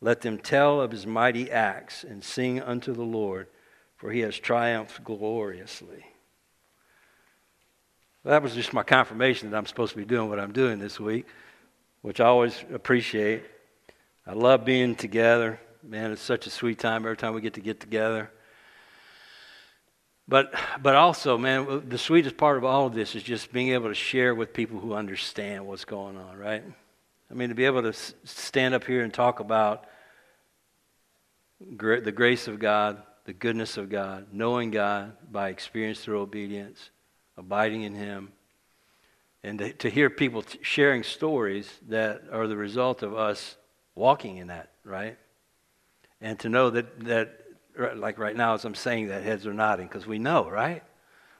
Let them tell of his mighty acts and sing unto the Lord, for he has triumphed gloriously. That was just my confirmation that I'm supposed to be doing what I'm doing this week, which I always appreciate. I love being together. Man, it's such a sweet time every time we get to get together. But, but also, man, the sweetest part of all of this is just being able to share with people who understand what's going on, right? I mean, to be able to stand up here and talk about the grace of God, the goodness of God, knowing God by experience through obedience, abiding in Him, and to, hear people sharing stories that are the result of us walking in that, right? And to know that, that like right now, as I'm saying that, heads are nodding because we know, right?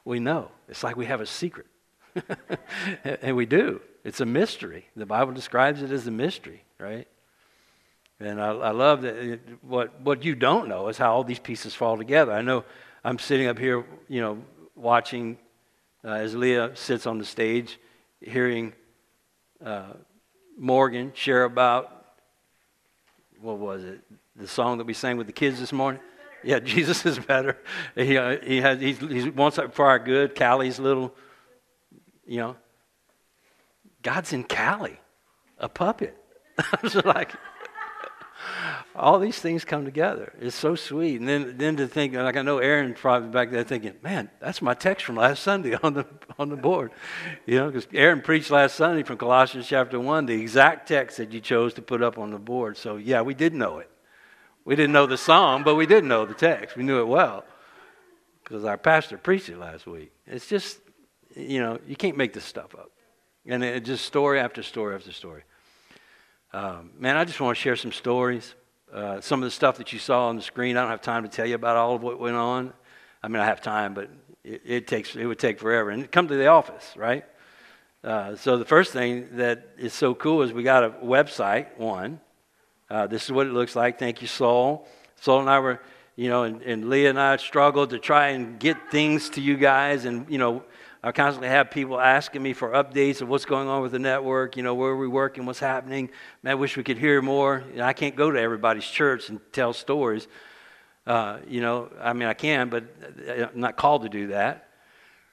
We know. It's like we have a secret. and we do. It's a mystery. The Bible describes it as a mystery, right? And I, I love that it, what, what you don't know is how all these pieces fall together. I know I'm sitting up here, you know, watching uh, as Leah sits on the stage, hearing uh, Morgan share about, what was it, the song that we sang with the kids this morning? Yeah, Jesus is better. He, uh, he, has, he's, he wants it for our good. Callie's little, you know, God's in Cali, a puppet. I was like, all these things come together. It's so sweet. And then, then to think, like I know Aaron probably back there thinking, man, that's my text from last Sunday on the, on the board. You know, because Aaron preached last Sunday from Colossians chapter 1, the exact text that you chose to put up on the board. So, yeah, we did know it. We didn't know the song, but we did know the text. We knew it well because our pastor preached it last week. It's just, you know, you can't make this stuff up. And it just story after story after story. Um, man, I just want to share some stories. Uh, some of the stuff that you saw on the screen, I don't have time to tell you about all of what went on. I mean, I have time, but it, it takes it would take forever. And come to the office, right? Uh, so the first thing that is so cool is we got a website. One, uh, this is what it looks like. Thank you, Saul. Saul and I were, you know, and, and Leah and I struggled to try and get things to you guys. And, you know, I constantly have people asking me for updates of what's going on with the network, you know, where are we working, what's happening. Man, I wish we could hear more. You know, I can't go to everybody's church and tell stories. Uh, you know, I mean, I can, but I'm not called to do that.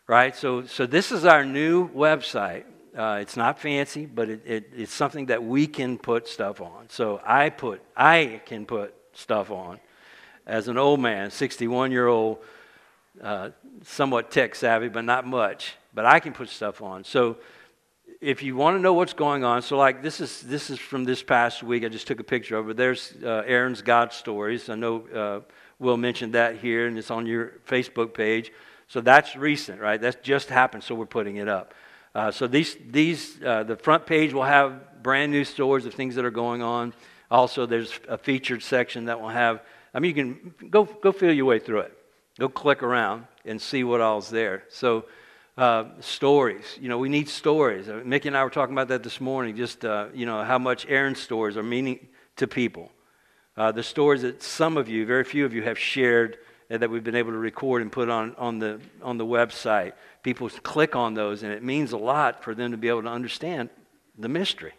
Right? So, so this is our new website. Uh, it's not fancy, but it, it, it's something that we can put stuff on. So I put, I can put stuff on. As an old man, 61 year old, uh, somewhat tech savvy, but not much. But I can put stuff on. So if you want to know what's going on, so like this is this is from this past week. I just took a picture of it. There's uh, Aaron's God stories. I know uh, Will mentioned that here, and it's on your Facebook page. So that's recent, right? That's just happened. So we're putting it up. Uh, so these, these uh, the front page will have brand new stories of things that are going on. Also, there's a featured section that will have. I mean, you can go go feel your way through it. Go click around and see what all's there. So. Uh, stories. You know, we need stories. Uh, Mickey and I were talking about that this morning. Just uh, you know how much Aaron's stories are meaning to people. Uh, the stories that some of you, very few of you, have shared and that we've been able to record and put on on the on the website people click on those, and it means a lot for them to be able to understand the mystery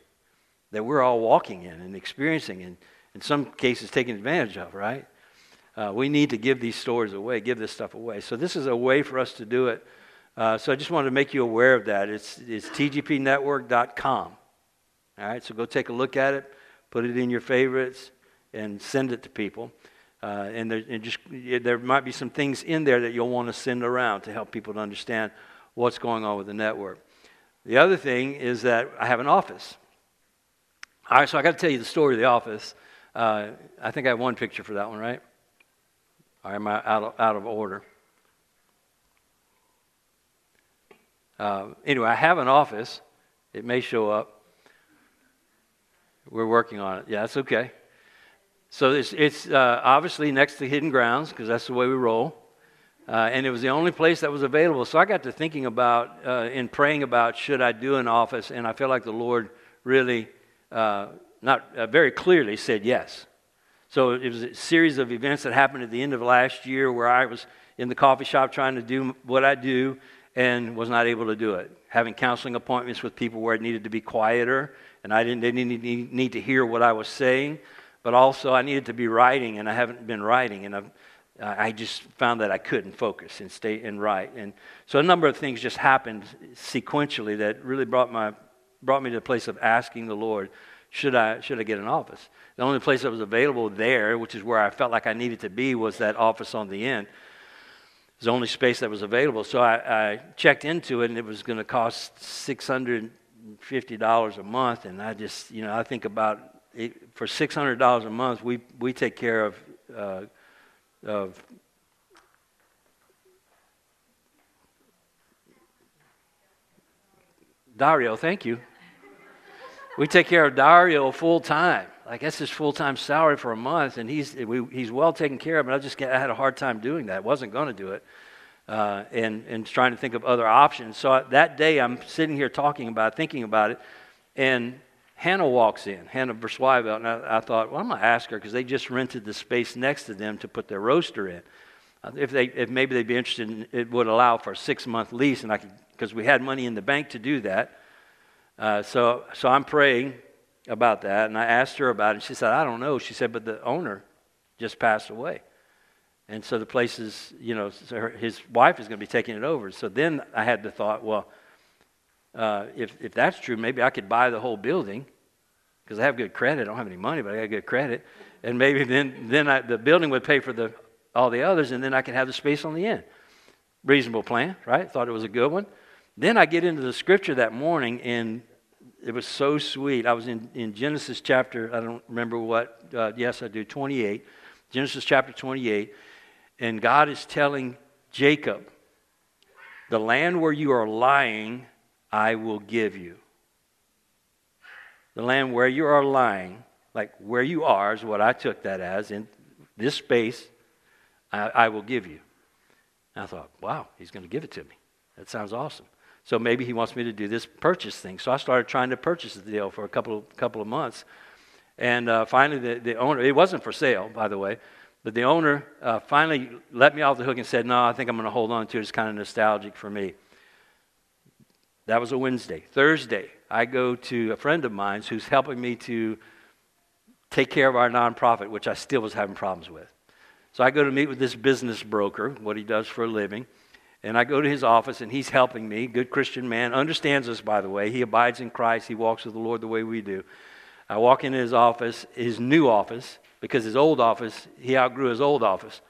that we're all walking in and experiencing, and in some cases taking advantage of, right? Uh, we need to give these stories away, give this stuff away. So, this is a way for us to do it. Uh, so, I just wanted to make you aware of that. It's, it's tgpnetwork.com. All right, so go take a look at it, put it in your favorites, and send it to people. Uh, and, there, and just, there might be some things in there that you'll want to send around to help people to understand what's going on with the network. The other thing is that I have an office. All right, so I got to tell you the story of the office. Uh, I think I have one picture for that one, right? Or am I out of, out of order? Uh, anyway, I have an office. It may show up. We're working on it. Yeah, that's okay. So it's, it's uh, obviously next to Hidden Grounds because that's the way we roll. Uh, and it was the only place that was available. So I got to thinking about uh, and praying about should I do an office, and I feel like the Lord really, uh, not uh, very clearly, said yes. So it was a series of events that happened at the end of last year where I was in the coffee shop trying to do what I do and was not able to do it. Having counseling appointments with people where it needed to be quieter, and I didn't, they didn't need, to hear what I was saying. but also I needed to be writing, and I haven't been writing, and I've, I just found that I couldn't focus and stay and write. And so a number of things just happened sequentially that really brought, my, brought me to the place of asking the Lord, should I, should I get an office? The only place that was available there, which is where I felt like I needed to be, was that office on the end. It was the only space that was available. So I, I checked into it, and it was going to cost $650 a month. And I just, you know, I think about it, for $600 a month, we, we take care of, uh, of Dario, thank you. We take care of Dario full time. Like that's his full time salary for a month, and he's we, he's well taken care of. But I just I had a hard time doing that. wasn't going to do it, uh, and and trying to think of other options. So I, that day, I'm sitting here talking about, thinking about it, and Hannah walks in, Hannah Versweibel, and I, I, thought, well, I'm going to ask her because they just rented the space next to them to put their roaster in. Uh, if they, if maybe they'd be interested, in, it would allow for a six month lease, and I could because we had money in the bank to do that. Uh, so, so I'm praying about that, and I asked her about it. She said, I don't know. She said, but the owner just passed away. And so the place is, you know, so her, his wife is going to be taking it over. So then I had the thought, well, uh, if, if that's true, maybe I could buy the whole building because I have good credit. I don't have any money, but I got good credit. And maybe then, then I, the building would pay for the, all the others, and then I could have the space on the end. Reasonable plan, right? Thought it was a good one. Then I get into the scripture that morning, and it was so sweet. I was in, in Genesis chapter, I don't remember what, uh, yes, I do, 28. Genesis chapter 28. And God is telling Jacob, The land where you are lying, I will give you. The land where you are lying, like where you are, is what I took that as. In this space, I, I will give you. And I thought, wow, he's going to give it to me. That sounds awesome. So maybe he wants me to do this purchase thing. So I started trying to purchase the deal for a couple of, couple of months. And uh, finally, the, the owner, it wasn't for sale, by the way, but the owner uh, finally let me off the hook and said, No, I think I'm going to hold on to it. It's kind of nostalgic for me. That was a Wednesday. Thursday, I go to a friend of mine who's helping me to take care of our nonprofit, which I still was having problems with. So I go to meet with this business broker, what he does for a living. And I go to his office, and he's helping me. Good Christian man, understands us, by the way. He abides in Christ. He walks with the Lord the way we do. I walk into his office, his new office, because his old office, he outgrew his old office.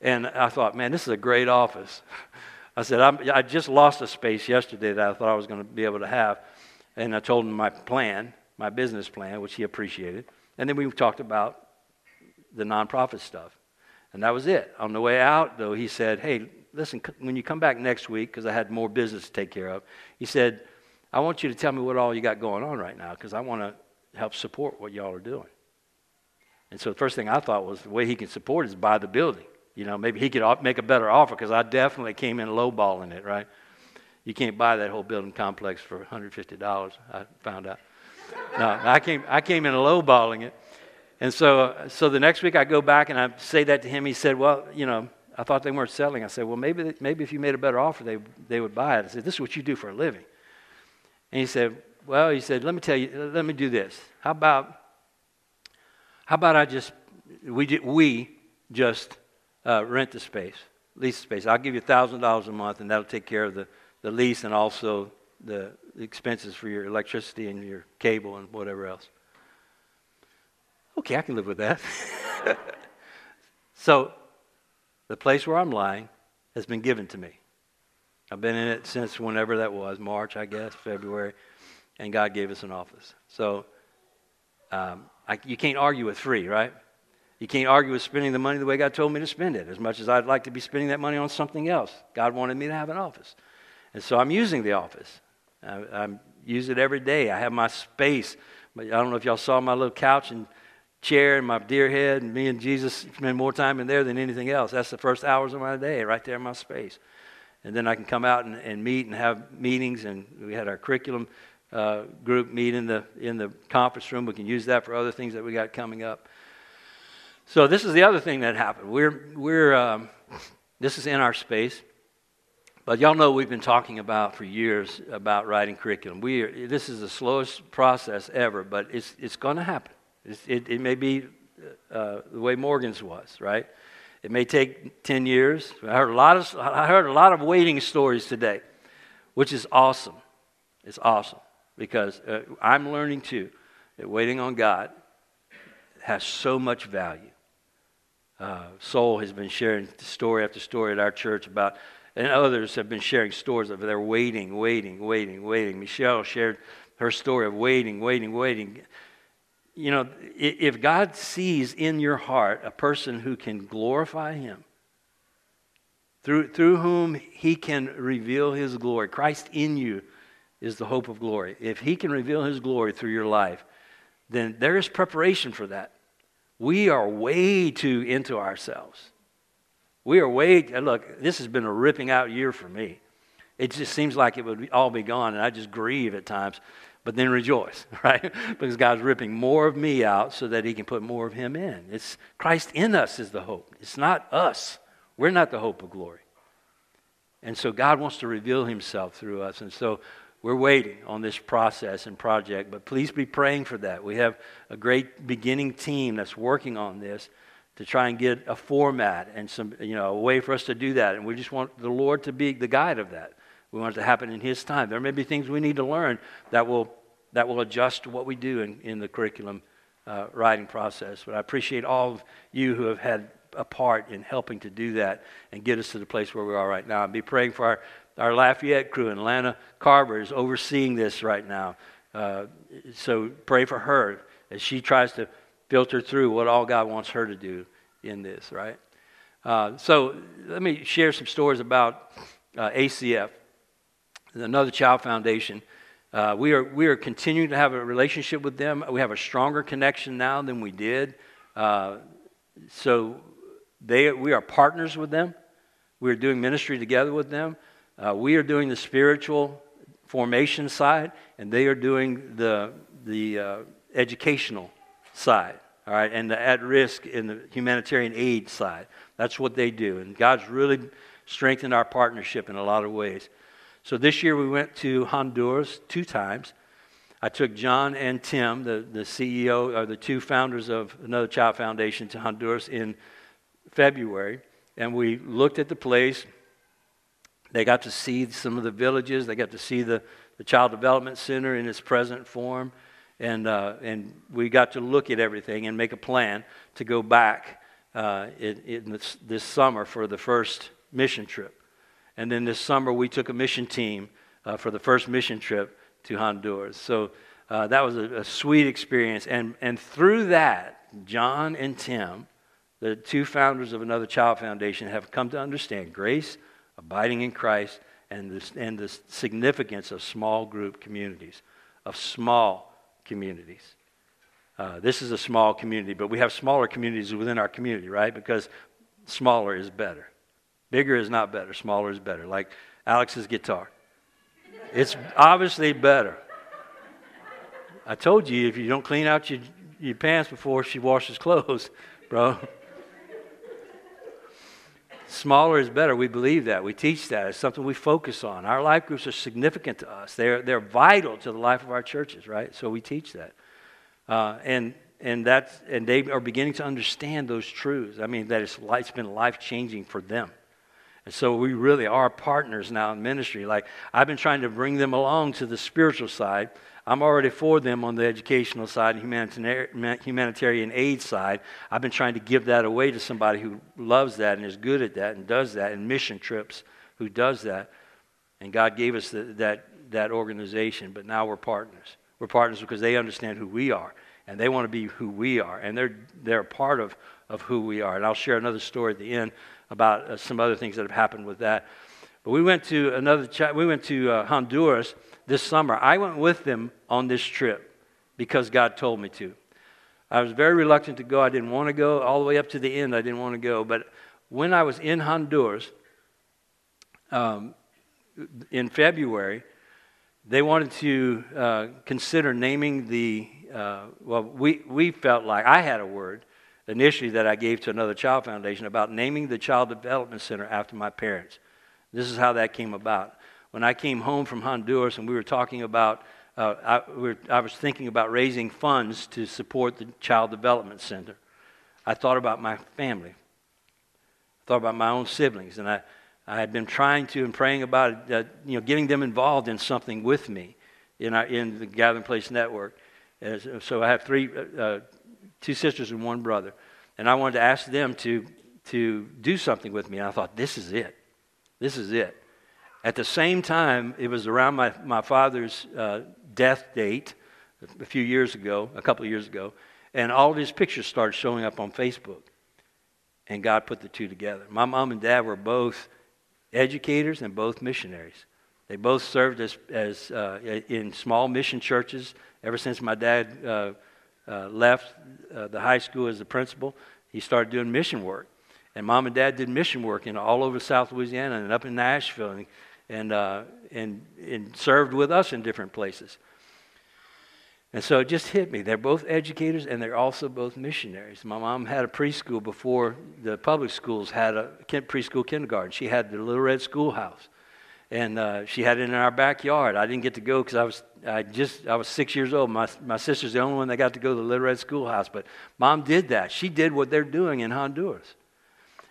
And I thought, man, this is a great office. I said, i just lost a space yesterday that I thought I was going to be able to have. And I told him my plan, my business plan, which he appreciated. And then we talked about the nonprofit stuff. And that was it. On the way out, though, he said, hey, listen, when you come back next week, because I had more business to take care of, he said, I want you to tell me what all you got going on right now, because I want to help support what y'all are doing. And so the first thing I thought was the way he can support is buy the building. You know, maybe he could make a better offer because I definitely came in lowballing it, right? You can't buy that whole building complex for $150, I found out. No, I came, I came in lowballing it. And so, so the next week I go back and I say that to him. He said, Well, you know, I thought they weren't selling. I said, well, maybe, maybe if you made a better offer, they, they would buy it. I said, this is what you do for a living. And he said, well, he said, let me tell you, let me do this. How about, how about I just, we, we just uh, rent the space, lease the space. I'll give you $1,000 a month, and that'll take care of the, the lease and also the expenses for your electricity and your cable and whatever else. Okay, I can live with that. so the place where I'm lying has been given to me. I've been in it since whenever that was, March, I guess, February, and God gave us an office. So um, I, you can't argue with free, right? You can't argue with spending the money the way God told me to spend it, as much as I'd like to be spending that money on something else. God wanted me to have an office. And so I'm using the office. I, I use it every day. I have my space. I don't know if y'all saw my little couch and chair and my deer head, and me and Jesus spend more time in there than anything else. That's the first hours of my day, right there in my space. And then I can come out and, and meet and have meetings, and we had our curriculum uh, group meet in the in the conference room. We can use that for other things that we got coming up. So this is the other thing that happened. We're we're um, this is in our space, but y'all know we've been talking about for years about writing curriculum. We are, this is the slowest process ever, but it's it's going to happen. It, it, may be uh, the way Morgan's was, right? It may take 10 years. I heard a lot of, I heard a lot of waiting stories today, which is awesome. It's awesome because uh, I'm learning too that waiting on God has so much value. Uh, Saul has been sharing story after story at our church about, and others have been sharing stories of their waiting, waiting, waiting, waiting. Michelle shared her story of waiting, waiting, waiting. You know, if God sees in your heart a person who can glorify Him, through, through whom He can reveal His glory, Christ in you is the hope of glory. If He can reveal His glory through your life, then there is preparation for that. We are way too into ourselves. We are way, look, this has been a ripping out year for me. It just seems like it would all be gone, and I just grieve at times, but then rejoice, right? because God's ripping more of me out so that He can put more of Him in. It's Christ in us is the hope. It's not us. We're not the hope of glory. And so God wants to reveal Himself through us. And so we're waiting on this process and project, but please be praying for that. We have a great beginning team that's working on this to try and get a format and some, you know, a way for us to do that. And we just want the Lord to be the guide of that. We want it to happen in His time. There may be things we need to learn that will, that will adjust what we do in, in the curriculum uh, writing process. But I appreciate all of you who have had a part in helping to do that and get us to the place where we are right now. And be praying for our our Lafayette crew and Lana Carver is overseeing this right now. Uh, so pray for her as she tries to filter through what all God wants her to do in this, right? Uh, so let me share some stories about uh, ACF, another child foundation. Uh, we, are, we are continuing to have a relationship with them. We have a stronger connection now than we did. Uh, so they, we are partners with them. We're doing ministry together with them. Uh, we are doing the spiritual formation side, and they are doing the, the uh, educational side, all right, and the at risk in the humanitarian aid side. That's what they do. And God's really strengthened our partnership in a lot of ways. So this year we went to Honduras two times. I took John and Tim, the, the CEO or the two founders of Another Child Foundation, to Honduras in February, and we looked at the place they got to see some of the villages. They got to see the, the Child Development Center in its present form. And, uh, and we got to look at everything and make a plan to go back uh, in, in this, this, summer for the first mission trip. And then this summer, we took a mission team uh, for the first mission trip to Honduras. So uh, that was a, a sweet experience. And, and through that, John and Tim, the two founders of Another Child Foundation, have come to understand grace abiding in Christ, and, this, and the significance of small group communities, of small communities. Uh, this is a small community, but we have smaller communities within our community, right? Because smaller is better. Bigger is not better, smaller is better. Like Alex's guitar. It's obviously better. I told you if you don't clean out your, your pants before she washes clothes, bro, Smaller is better. We believe that. We teach that. It's something we focus on. Our life groups are significant to us. They're, they're vital to the life of our churches, right? So we teach that. Uh, and and that's and they are beginning to understand those truths. I mean, that it's, it's been life changing for them. And so we really are partners now in ministry. Like I've been trying to bring them along to the spiritual side I'm already for them on the educational side and humanitarian aid side. I've been trying to give that away to somebody who loves that and is good at that and does that, and mission trips who does that. And God gave us the, that, that organization, but now we're partners. We're partners because they understand who we are, and they want to be who we are, and they're, they're a part of, of who we are. And I'll share another story at the end about uh, some other things that have happened with that. But we went to another, we went to uh, Honduras this summer. I went with them on this trip because God told me to. I was very reluctant to go. I didn't want to go all the way up to the end. I didn't want to go. But when I was in Honduras um, in February, they wanted to uh, consider naming the, uh, well, we, we felt like I had a word initially that I gave to another child foundation about naming the Child Development Center after my parents. This is how that came about when I came home from Honduras and we were talking about uh, I, we're, I was thinking about raising funds to support the Child Development Center. I thought about my family. I thought about my own siblings, and I, I had been trying to and praying about it, uh, you know, getting them involved in something with me in, our, in the Gathering Place Network. So I have three, uh, uh, two sisters and one brother, and I wanted to ask them to to do something with me. And I thought, this is it. This is it. At the same time, it was around my, my father's uh, death date a few years ago, a couple of years ago, and all of his pictures started showing up on Facebook. And God put the two together. My mom and dad were both educators and both missionaries. They both served as, as uh, in small mission churches ever since my dad uh, uh, left uh, the high school as the principal. He started doing mission work. And mom and dad did mission work in all over South Louisiana and up in Nashville and, and, uh, and, and served with us in different places. And so it just hit me. They're both educators and they're also both missionaries. My mom had a preschool before the public schools had a preschool kindergarten. She had the Little Red Schoolhouse. And uh, she had it in our backyard. I didn't get to go because I was I just I was six years old. My my sister's the only one that got to go to the Little Red Schoolhouse. But mom did that. She did what they're doing in Honduras.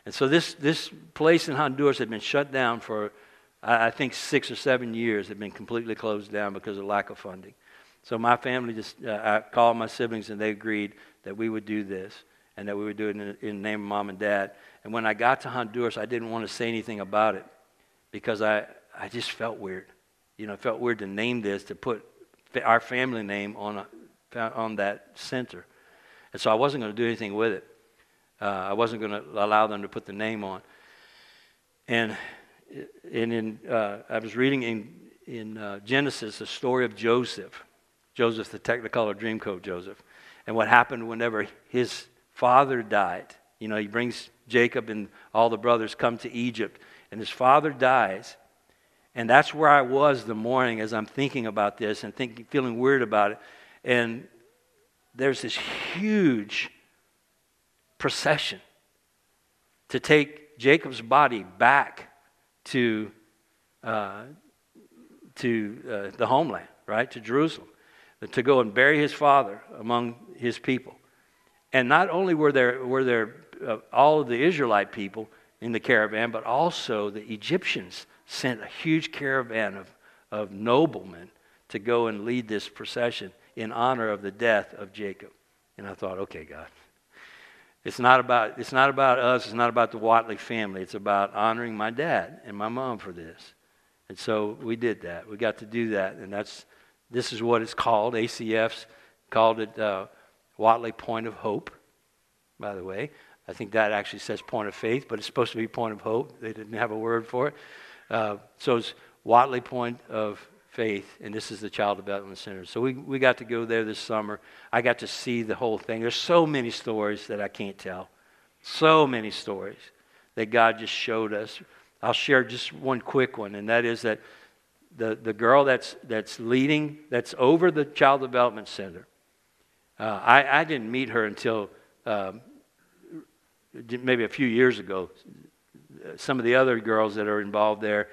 And so this, this place in Honduras had been shut down for, I think, six or seven years, had been completely closed down because of lack of funding. So my family just, uh, I called my siblings and they agreed that we would do this and that we would do it in, in the name of mom and dad. And when I got to Honduras, I didn't want to say anything about it because I, I just felt weird. You know, it felt weird to name this, to put our family name on, a, on that center. And so I wasn't going to do anything with it. Uh, I wasn't going to allow them to put the name on. And, and in, uh, I was reading in, in uh, Genesis the story of Joseph. Joseph, the Technicolor Dreamcoat Joseph. And what happened whenever his father died. You know, he brings Jacob and all the brothers come to Egypt, and his father dies. And that's where I was the morning as I'm thinking about this and thinking, feeling weird about it. And there's this huge procession to take Jacob's body back to, uh, to uh, the homeland, right, to Jerusalem, to go and bury his father among his people. And not only were there, were there uh, all of the Israelite people in the caravan, but also the Egyptians sent a huge caravan of, of noblemen to go and lead this procession in honor of the death of Jacob. And I thought, okay, God, it's not about it's not about us. It's not about the Watley family. It's about honoring my dad and my mom for this. And so we did that. We got to do that, and that's this is what it's called. ACF's called it uh, Watley Point of Hope. By the way, I think that actually says Point of Faith, but it's supposed to be Point of Hope. They didn't have a word for it. Uh, so it's Watley Point of faith, and this is the Child Development Center. So we, we got to go there this summer. I got to see the whole thing. There's so many stories that I can't tell. So many stories that God just showed us. I'll share just one quick one, and that is that the, the girl that's, that's leading, that's over the Child Development Center, uh, I, I didn't meet her until um, maybe a few years ago. Some of the other girls that are involved there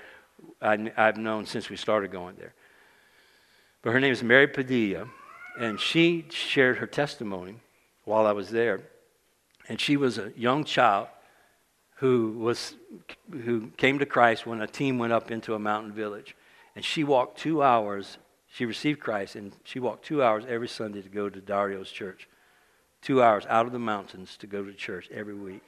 I, have known since we started going there. But her name is Mary Padilla, and she shared her testimony while I was there. And she was a young child who, was, who came to Christ when a team went up into a mountain village. And she walked two hours. She received Christ, and she walked two hours every Sunday to go to Dario's church. Two hours out of the mountains to go to church every week.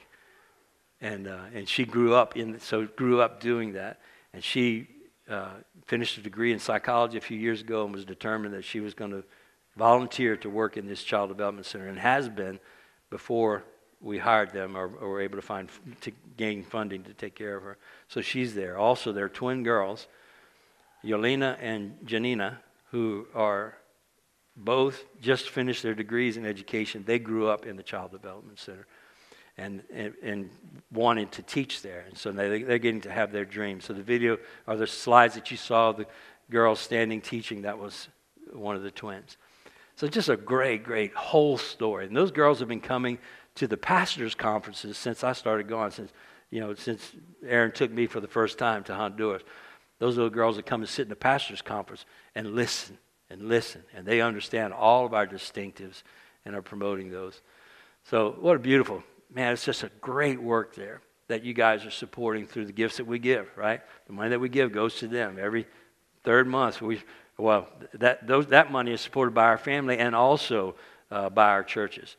And, uh, and she grew up in, so grew up doing that. And she uh, finished a degree in psychology a few years ago and was determined that she was going to volunteer to work in this child development center and has been before we hired them or, or were able to find to gain funding to take care of her. So she's there. Also, there are twin girls, Yolena and Janina, who are both just finished their degrees in education. They grew up in the child development center and, and, and wanting to teach there. And so they, they're getting to have their dreams. So the video or the slides that you saw, the girls standing teaching, that was one of the twins. So just a great, great whole story. And those girls have been coming to the pastors' conferences since I started going, since, you know, since Aaron took me for the first time to Honduras. Those little girls that come and sit in the pastors' conference and listen and listen. And they understand all of our distinctives and are promoting those. So, what a beautiful, man, it's just a great work there that you guys are supporting through the gifts that we give, right? The money that we give goes to them every third month. We, well, that, those, that money is supported by our family and also uh, by our churches.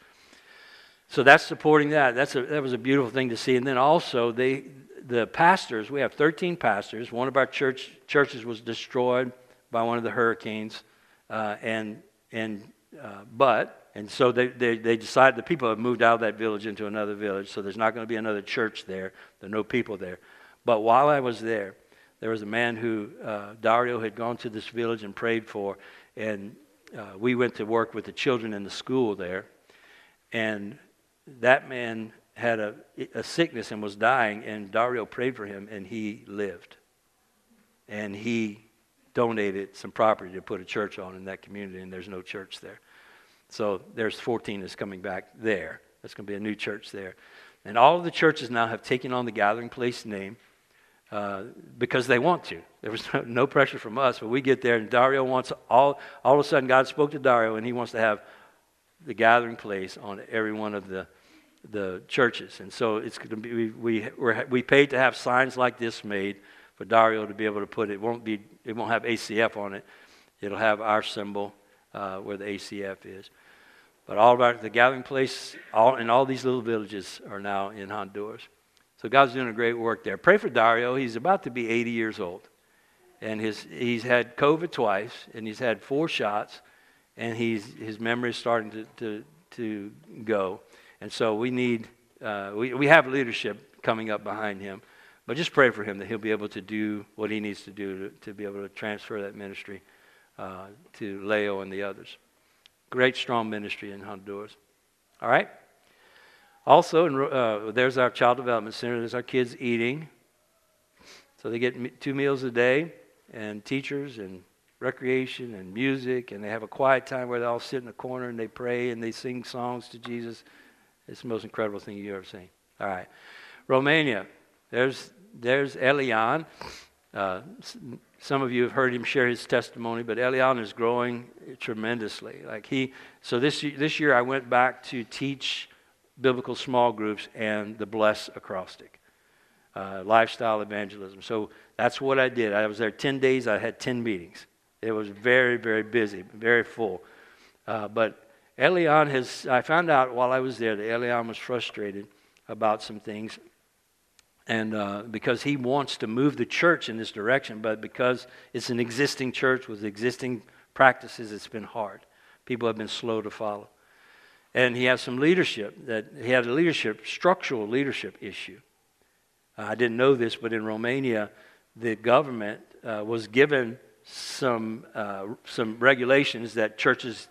So that's supporting that. That's a, that was a beautiful thing to see. And then also, they, the pastors, we have 13 pastors. One of our church, churches was destroyed by one of the hurricanes. Uh, and, and, uh, but, and so they, they, they decided the people have moved out of that village into another village. So there's not going to be another church there. There are no people there. But while I was there, there was a man who uh, Dario had gone to this village and prayed for. And uh, we went to work with the children in the school there. And that man had a, a sickness and was dying, and Dario prayed for him, and he lived. And he donated some property to put a church on in that community, and there's no church there. So there's 14 that's coming back there. That's going to be a new church there. And all of the churches now have taken on the Gathering Place name uh, because they want to. There was no, pressure from us, but we get there, and Dario wants all, all of a sudden, God spoke to Dario, and he wants to have the Gathering Place on every one of the the churches. And so it's going to be, we, we, we paid to have signs like this made for Dario to be able to put it. won't be, it won't have ACF on it. It'll have our symbol uh, where the ACF is. But all of our, the gathering place all, in all these little villages are now in Honduras. So God's doing a great work there. Pray for Dario. He's about to be 80 years old. And his, he's had COVID twice, and he's had four shots, and he's, his memory is starting to, to, to go. And so we need, uh, we, we have leadership coming up behind him. But just pray for him that he'll be able to do what he needs to do to, to be able to transfer that ministry uh, to Leo and the others. Great, strong ministry in Honduras. All right? Also, in, uh, there's our child development center. There's our kids eating. So they get two meals a day, and teachers, and recreation, and music, and they have a quiet time where they all sit in a corner and they pray and they sing songs to Jesus. It's the most incredible thing you've ever seen. All right. Romania. There's, there's Elian. Uh, some of you have heard him share his testimony, but Elian is growing tremendously. Like he, so this, this year I went back to teach biblical small groups and the bless acrostic. Uh, lifestyle evangelism. So that's what I did. I was there 10 days. I had 10 meetings. It was very, very busy, very full. Uh, but Elian has, I found out while I was there that Elian was frustrated about some things. And uh, because he wants to move the church in this direction, but because it's an existing church with existing practices, it's been hard. People have been slow to follow. And he has some leadership that he had a leadership, structural leadership issue. Uh, I didn't know this, but in Romania, the government uh, was given some, uh, some regulations that churches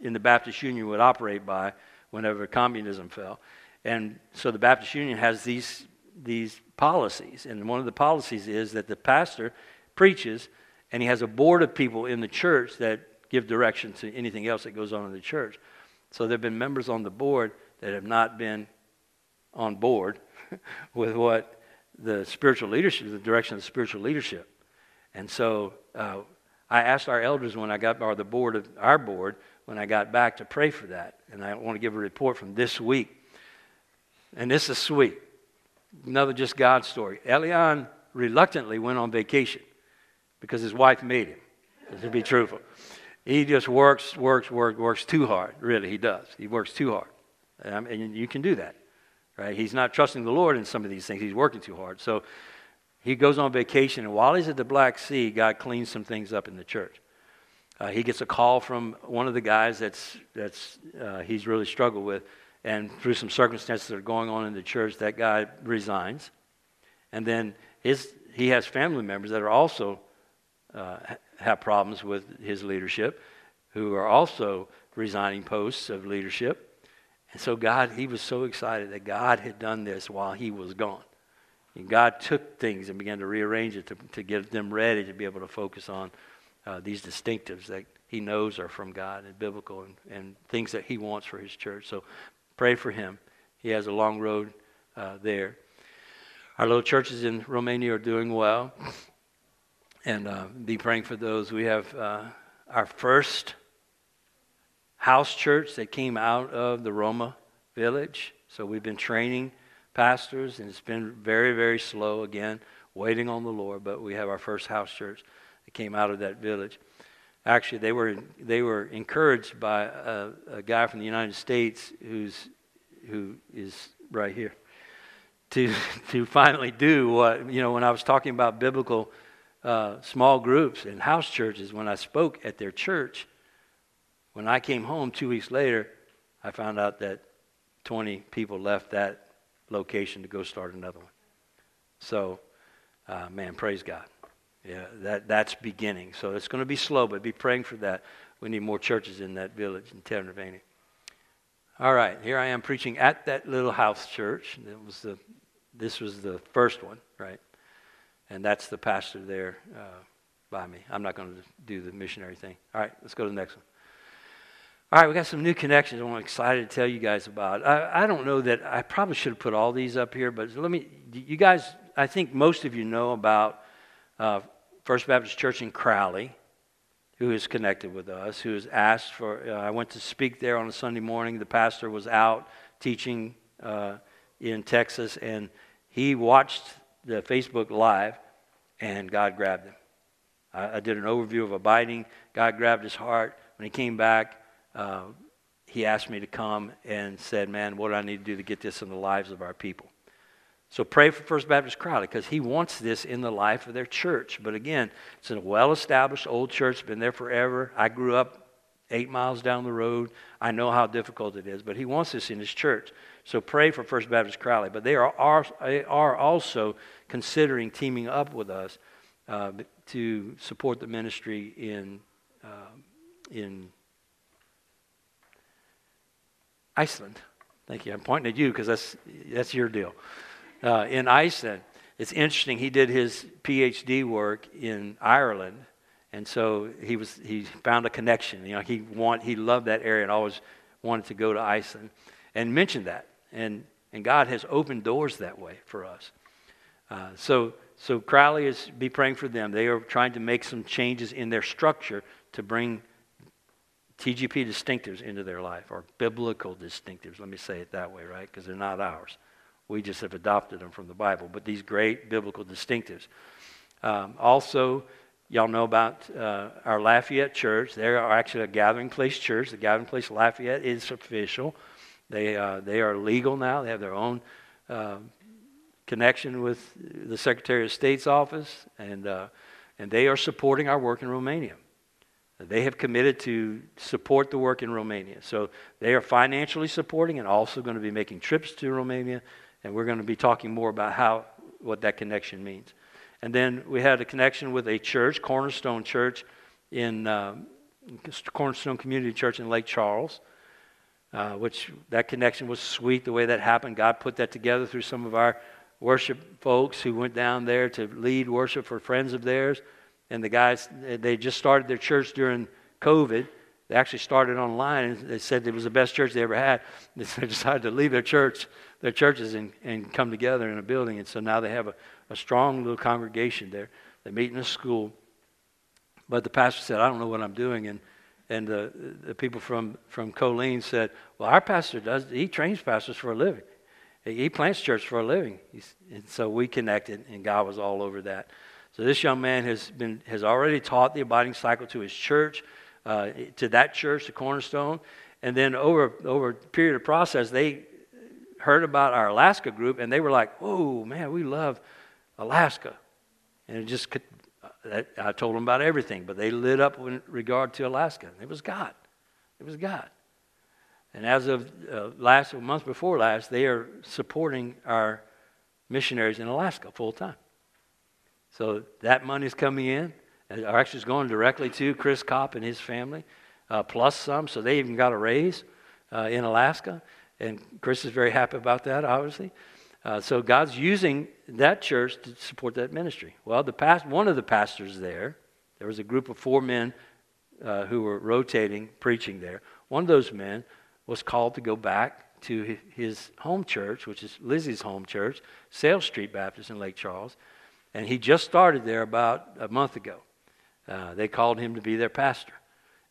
in the Baptist Union would operate by whenever communism fell. And so the Baptist Union has these, these policies. And one of the policies is that the pastor preaches, and he has a board of people in the church that give direction to anything else that goes on in the church. So there have been members on the board that have not been on board with what the spiritual leadership, the direction of the spiritual leadership. And so uh, I asked our elders when I got, or the board of our board, when I got back to pray for that. And I want to give a report from this week. And this is sweet. Another just God story. Elian reluctantly went on vacation because his wife made him, to be truthful. He just works, works, works, works too hard. Really, he does. He works too hard. And, and you can do that, right? He's not trusting the Lord in some of these things. He's working too hard. So he goes on vacation, and while he's at the Black Sea, God cleans some things up in the church. Uh, he gets a call from one of the guys that's, that's uh, he's really struggled with. And through some circumstances that are going on in the church, that guy resigns. And then his, he has family members that are also uh, have problems with his leadership, who are also resigning posts of leadership. And so God, he was so excited that God had done this while he was gone. And God took things and began to rearrange it to, to get them ready to be able to focus on uh, these distinctives that he knows are from God and biblical and, and things that he wants for his church. So pray for him. He has a long road uh, there. Our little churches in Romania are doing well. And uh, be praying for those. We have uh, our first house church that came out of the Roma village. So we've been training pastors, and it's been very, very slow again, waiting on the Lord. But we have our first house church that came out of that village. Actually, they were they were encouraged by a, a guy from the United States who's who is right here to to finally do what you know when I was talking about biblical uh, small groups and house churches when I spoke at their church. When I came home two weeks later, I found out that 20 people left that location to go start another one. So, uh, man, praise God. Yeah, that, that's beginning. So it's going to be slow, but be praying for that. We need more churches in that village in Tenravania. All right, here I am preaching at that little house church. It was the, this was the first one, right? And that's the pastor there uh, by me. I'm not going to do the missionary thing. All right, let's go to the next one. All right, we got some new connections I'm excited to tell you guys about. I, I don't know that I probably should have put all these up here, but let me, you guys, I think most of you know about uh, First Baptist Church in Crowley, who is connected with us, who has asked for. Uh, I went to speak there on a Sunday morning. The pastor was out teaching uh, in Texas, and he watched the Facebook Live, and God grabbed him. I, I did an overview of abiding. God grabbed his heart. When he came back, uh, he asked me to come and said, Man, what do I need to do to get this in the lives of our people? So pray for First Baptist Crowley because he wants this in the life of their church. But again, it's a well established old church, been there forever. I grew up eight miles down the road. I know how difficult it is, but he wants this in his church. So pray for First Baptist Crowley. But they are, are, are also considering teaming up with us uh, to support the ministry in, uh, in Iceland. Thank you. I'm pointing at you because that's, that's your deal uh, in Iceland. It's interesting. He did his PhD work in Ireland, and so he was he found a connection. You know, he want he loved that area and always wanted to go to Iceland, and mentioned that. And and God has opened doors that way for us. Uh, so so Crowley is be praying for them. They are trying to make some changes in their structure to bring TGP distinctives into their life, or biblical distinctives. Let me say it that way, right? Because they're not ours. We just have adopted them from the Bible, but these great biblical distinctives. Um, also, y'all know about uh, our Lafayette church. They are actually a gathering place church. The gathering place Lafayette is official. They, uh, they are legal now. They have their own uh, connection with the Secretary of State's office, and, uh, and they are supporting our work in Romania. They have committed to support the work in Romania. So they are financially supporting and also going to be making trips to Romania and we're going to be talking more about how what that connection means. And then we had a connection with a church, Cornerstone Church, in um, Cornerstone Community Church in Lake Charles, uh, which that connection was sweet the way that happened. God put that together through some of our worship folks who went down there to lead worship for friends of theirs. And the guys, they just started their church during COVID. They actually started online and they said it was the best church they ever had. They decided to leave their church their churches and, and come together in a building. And so now they have a, a strong little congregation there. They meet in a school. But the pastor said, I don't know what I'm doing. And, and the, the people from, from Colleen said, Well, our pastor does, he trains pastors for a living. He plants church for a living. He's, and so we connected, and God was all over that. So this young man has, been, has already taught the abiding cycle to his church, uh, to that church, the Cornerstone. And then over, over a period of process, they heard about our Alaska group, and they were like, "Whoa, man, we love Alaska," and it just could, uh, I told them about everything, but they lit up in regard to Alaska. It was God. It was God. And as of uh, last month before last, they are supporting our missionaries in Alaska full time. So that money is coming in, and actually going directly to Chris Kopp and his family, uh, plus some. So they even got a raise uh, in Alaska. And Chris is very happy about that, obviously. Uh, so God's using that church to support that ministry. Well, the past, one of the pastors there, there was a group of four men uh, who were rotating, preaching there. One of those men was called to go back to his home church, which is Lizzie's home church, Sales Street Baptist in Lake Charles. And he just started there about a month ago. Uh, they called him to be their pastor.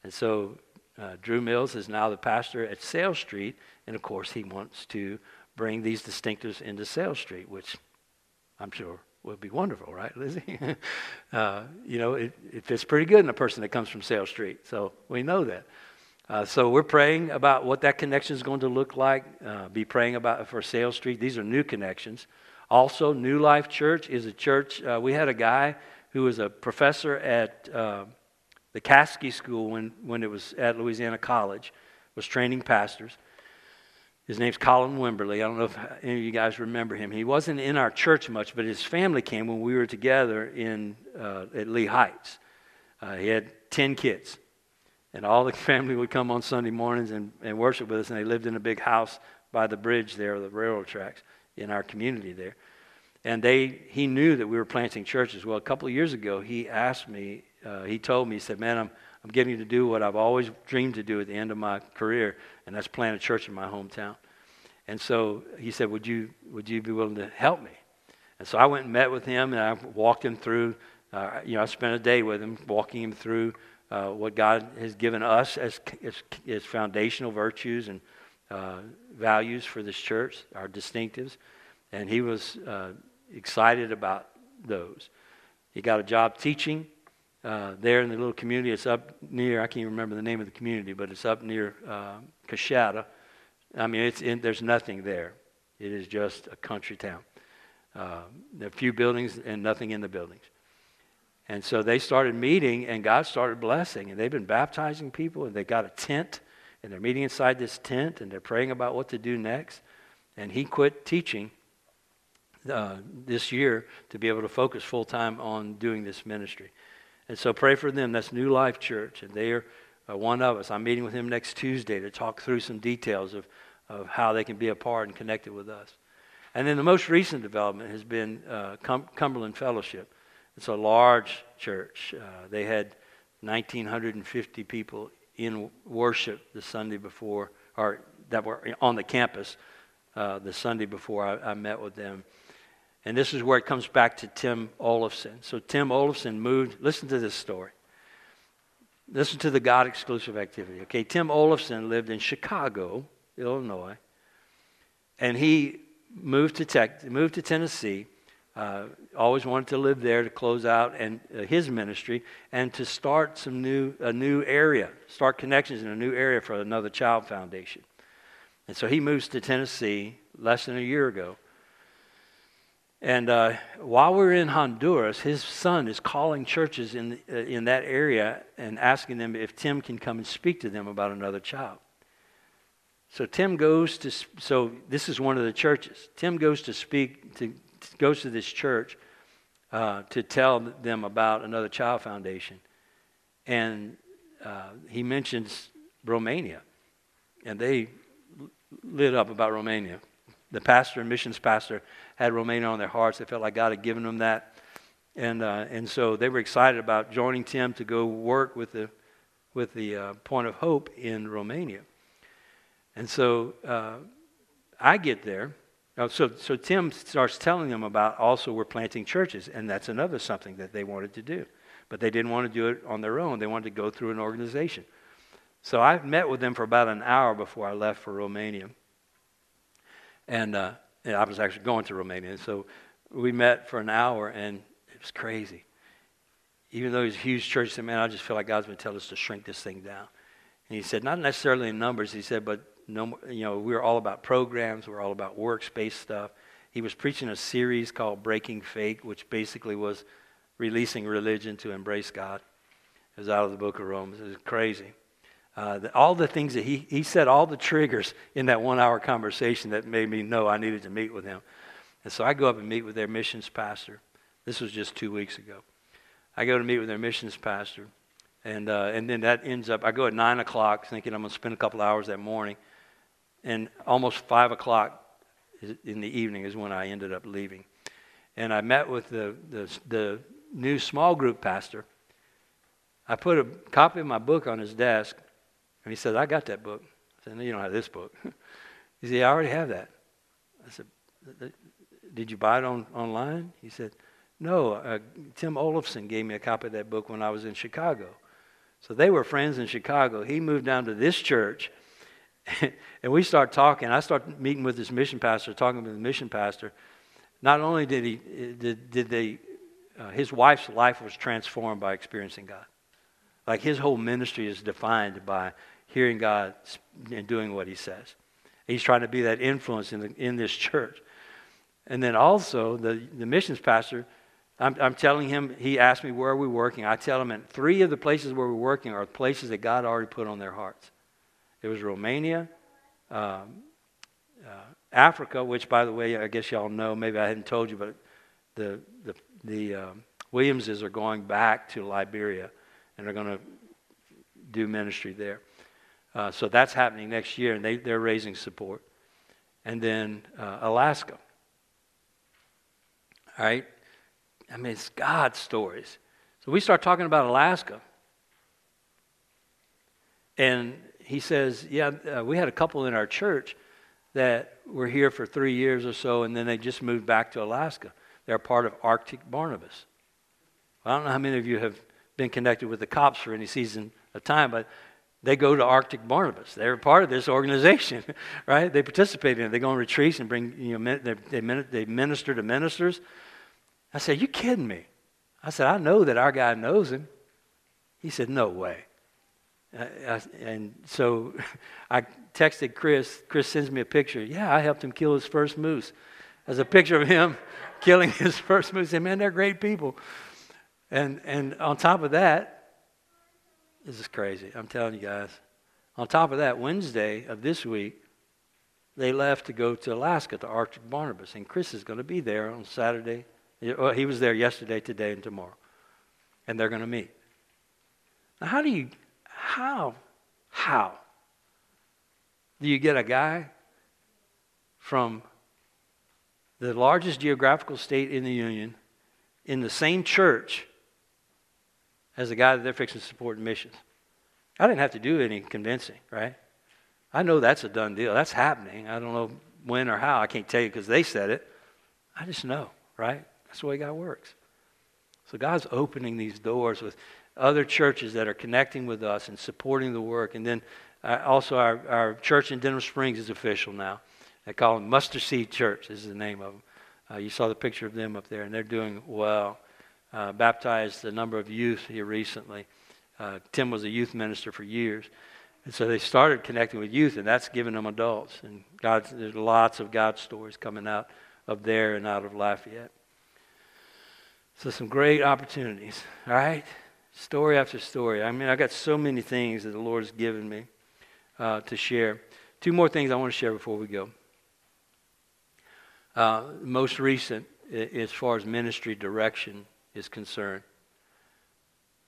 And so uh, Drew Mills is now the pastor at Sale Street, and of course, he wants to bring these distinctives into Sale Street, which I'm sure would be wonderful, right, Lizzie? uh, you know, it, it, fits pretty good in a person that comes from Sale Street, so we know that. Uh, so we're praying about what that connection is going to look like. Uh, be praying about for Sale Street. These are new connections. Also, New Life Church is a church. Uh, we had a guy who was a professor at uh, the Caskey School when, when it was at Louisiana College, was training pastors. His name's Colin Wimberly. I don't know if any of you guys remember him. He wasn't in our church much, but his family came when we were together in, uh, at Lee Heights. Uh, he had 10 kids. And all the family would come on Sunday mornings and, and worship with us. And they lived in a big house by the bridge there, the railroad tracks, in our community there. And they, he knew that we were planting churches. Well, a couple of years ago, he asked me, uh, he told me, he said, Man, I'm, I'm getting to do what I've always dreamed to do at the end of my career, and that's plant a church in my hometown. And so he said, Would you, would you be willing to help me? And so I went and met with him, and I walked him through, uh, you know, I spent a day with him, walking him through uh, what God has given us as, as, as foundational virtues and uh, values for this church, our distinctives. And he was uh, excited about those. He got a job teaching uh, there in the little community. It's up near, I can't even remember the name of the community, but it's up near uh. I mean, it's in, there's nothing there. It is just a country town. Uh, there are a few buildings and nothing in the buildings. And so they started meeting, and God started blessing. And they've been baptizing people, and they got a tent, and they're meeting inside this tent, and they're praying about what to do next. And he quit teaching uh, this year to be able to focus full time on doing this ministry. And so pray for them. That's New Life Church, and they are uh, one of us. I'm meeting with him next Tuesday to talk through some details of, of how they can be a part and connected with us. And then the most recent development has been uh, Cum- Cumberland Fellowship. It's a large church. Uh, they had 1,950 people in worship the Sunday before, or that were on the campus uh, the Sunday before I, I, met with them. And this is where it comes back to Tim Olafson. So Tim Olafson moved, listen to this story. Listen to the God exclusive activity. Okay, Tim Olafson lived in Chicago, Illinois, and he moved to, tech, moved to Tennessee uh, always wanted to live there to close out and uh, his ministry and to start some new a new area, start connections in a new area for another child foundation. And so he moves to Tennessee less than a year ago. And uh, while we're in Honduras, his son is calling churches in, uh, in that area and asking them if Tim can come and speak to them about another child. So Tim goes to, so this is one of the churches. Tim goes to speak to goes to this church uh, to tell them about another child foundation. And uh, he mentions Romania. And they lit up about Romania. The pastor missions pastor had Romania on their hearts. They felt like God had given them that. And, uh, and so they were excited about joining Tim to go work with the, with the uh, Point of Hope in Romania. And so uh, I get there so, so Tim starts telling them about also we're planting churches, and that's another something that they wanted to do. But they didn't want to do it on their own. They wanted to go through an organization. So I met with them for about an hour before I left for Romania. And, uh, and I was actually going to Romania. And so we met for an hour, and it was crazy. Even though he's a huge church, he said, Man, I just feel like God's been telling us to shrink this thing down. And he said, Not necessarily in numbers. He said, But no, you know, we are all about programs. We are all about workspace stuff. He was preaching a series called Breaking Fake, which basically was releasing religion to embrace God. It was out of the book of Romans. It was crazy. Uh, the, all the things that he, he said, all the triggers in that one hour conversation that made me know I needed to meet with him. And so I go up and meet with their missions pastor. This was just two weeks ago. I go to meet with their missions pastor. And, uh, and then that ends up, I go at 9 o'clock thinking I'm going to spend a couple hours that morning. And almost 5 o'clock in the evening is when I ended up leaving. And I met with the, the, the new small group pastor. I put a copy of my book on his desk, and he said, I got that book. I said, No, you don't have this book. he said, I already have that. I said, Did you buy it on, online? He said, No, uh, Tim Olafson gave me a copy of that book when I was in Chicago. So they were friends in Chicago. He moved down to this church, and we start talking. I start meeting with this mission pastor, talking with the mission pastor. Not only did he did, did they, uh, his wife's life was transformed by experiencing God. Like his whole ministry is defined by hearing God and doing what he says. He's trying to be that influence in, the, in this church. And then also, the, the missions pastor, I'm, I'm telling him, he asked me, where are we working? I tell him, and three of the places where we're working are places that God already put on their hearts. It was Romania, um, uh, Africa, which, by the way, I guess y'all know, maybe I hadn't told you, but the, the, the um, Williamses are going back to Liberia and are going to do ministry there. Uh, so that's happening next year, and they, they're raising support. And then uh, Alaska. All right? I mean, it's God's stories. So we start talking about Alaska. And he says, Yeah, uh, we had a couple in our church that were here for three years or so, and then they just moved back to Alaska. They're part of Arctic Barnabas. Well, I don't know how many of you have been connected with the cops for any season of time, but they go to Arctic Barnabas. They're part of this organization, right? They participate in it. They go on retreats and bring, you know, they, they minister to ministers. I said, You kidding me? I said, I know that our guy knows him. He said, No way. and so I texted Chris. Chris sends me a picture. Yeah, I helped him kill his first moose. There's a picture of him killing his first moose. And man, they're great people. And, and on top of that, this is crazy. I'm telling you guys. On top of that, Wednesday of this week, they left to go to Alaska to Arctic Barnabas. And Chris is going to be there on Saturday. Well, he was there yesterday, today, and tomorrow. And they're going to meet. Now, how do you, how, how do you get a guy from the largest geographical state in the Union in the same church as the guy that they're fixing to support in missions. I didn't have to do any convincing, right? I know that's a done deal. That's happening. I don't know when or how. I can't tell you because they said it. I just know, right? That's the way God works. So God's opening these doors with other churches that are connecting with us and supporting the work. And then uh, also, our, our church in Denham Springs is official now. They call them Mustard Seed Church. Is the name of them. Uh, you saw the picture of them up there, and they're doing well uh, baptized a number of youth here recently. Uh, Tim was a youth minister for years. And so they started connecting with youth, and that's giving them adults. And God, there's lots of God stories coming out of there and out of Lafayette. So some great opportunities, all right? Story after story. I mean, I got so many things that the Lord has given me uh, to share. Two more things I want to share before we go. Uh, most recent, as far as ministry direction, is concerned.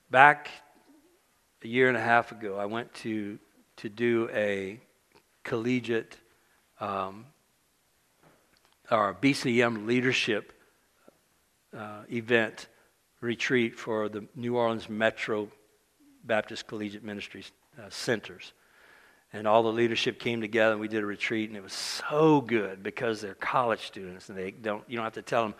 Back a year and a half ago, I went to, to do a collegiate um, or BCM leadership uh, event retreat for the New Orleans Metro Baptist Collegiate Ministries uh, centers. And all the leadership came together and we did a retreat and it was so good because they're college students and they don't you don't have to tell them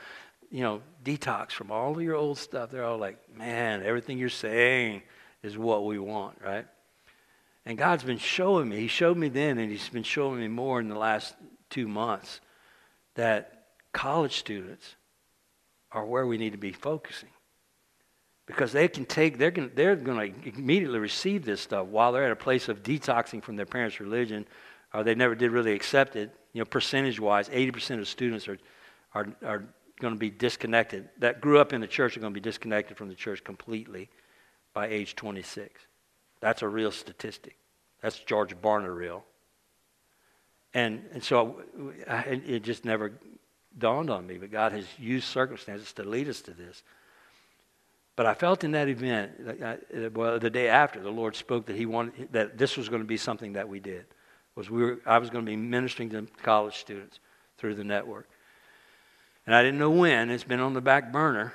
you know, detox from all of your old stuff. They're all like, man, everything you're saying is what we want, right? And God's been showing me. He showed me then, and He's been showing me more in the last two months that college students are where we need to be focusing. Because they can take, they're going they're going to immediately receive this stuff while they're at a place of detoxing from their parents' religion, or they never did really accept it. You know, percentage wise, 80% of students are, are, are going to be disconnected, that grew up in the church are going to be disconnected from the church completely by age 26. That's a real statistic. That's George Barna real. And, and so I, it just never dawned on me, but God has used circumstances to lead us to this. But I felt in that event, well, the day after, the Lord spoke that He wanted that this was going to be something that we did. Was we were, I was going to be ministering to college students through the network. And I didn't know when. It's been on the back burner.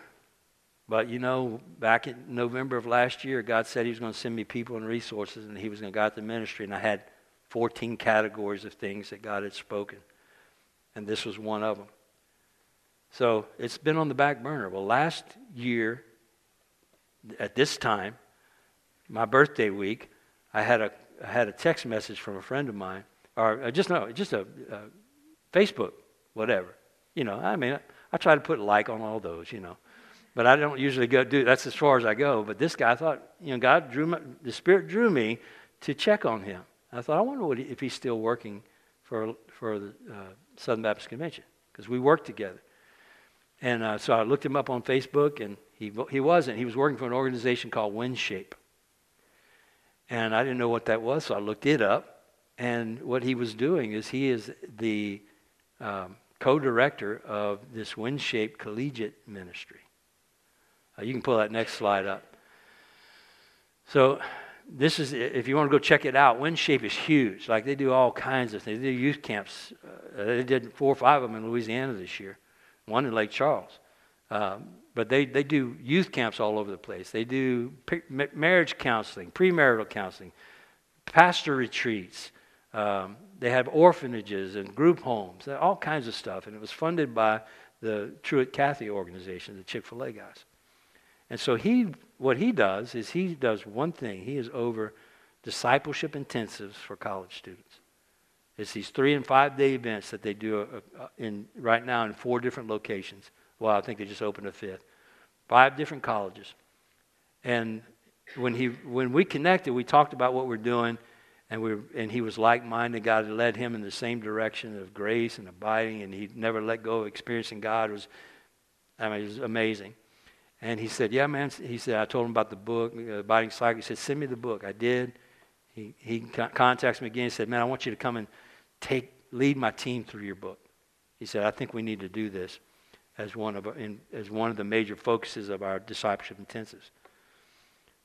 But you know, back in November of last year, God said He was going to send me people and resources, and He was going to guide the ministry. And I had 14 categories of things that God had spoken. And this was one of them. So it's been on the back burner. Well, last year, at this time, my birthday week, I had a I had a text message from a friend of mine, or uh, just no, just a, a Facebook, whatever. You know, I mean, I, try to put like on all those, you know, but I don't usually go do. That's as far as I go. But this guy, I thought, you know, God drew my, the Spirit drew me to check on him. I thought, I wonder what he, if he's still working for for the uh, Southern Baptist Convention because we worked together. And uh, so I looked him up on Facebook, and he he wasn't. He was working for an organization called WinShape. And I didn't know what that was, so I looked it up. And what he was doing is he is the um, co director of this WinShape Collegiate Ministry. Uh, you can pull that next slide up. So, this is, if you want to go check it out, WinShape is huge. Like, they do all kinds of things. They do youth camps. Uh, they did four or five of them in Louisiana this year, one in Lake Charles. Um, but they, they do youth camps all over the place. They do pre- marriage counseling, premarital counseling, pastor retreats. Um, they have orphanages and group homes, all kinds of stuff. And it was funded by the Truett Cathy organization, the Chick fil A guys. And so he, what he does is he does one thing. He is over discipleship intensives for college students. It's these three and five day events that they do uh, uh, in, right now in four different locations. Well, I think they just opened a fifth. Five different colleges. And when, he, when we connected, we talked about what we're doing, and, we and he was like minded. God had led him in the same direction of grace and abiding, and he never let go of experiencing God. It was, I mean, it was amazing. And he said, Yeah, man. He said, I told him about the book, uh, Abiding Cycle. He said, Send me the book. I did. He, he contacts me again. He said, Man, I want you to come and take, lead my team through your book. He said, I think we need to do this as one of, in, as one of the major focuses of our discipleship intensives.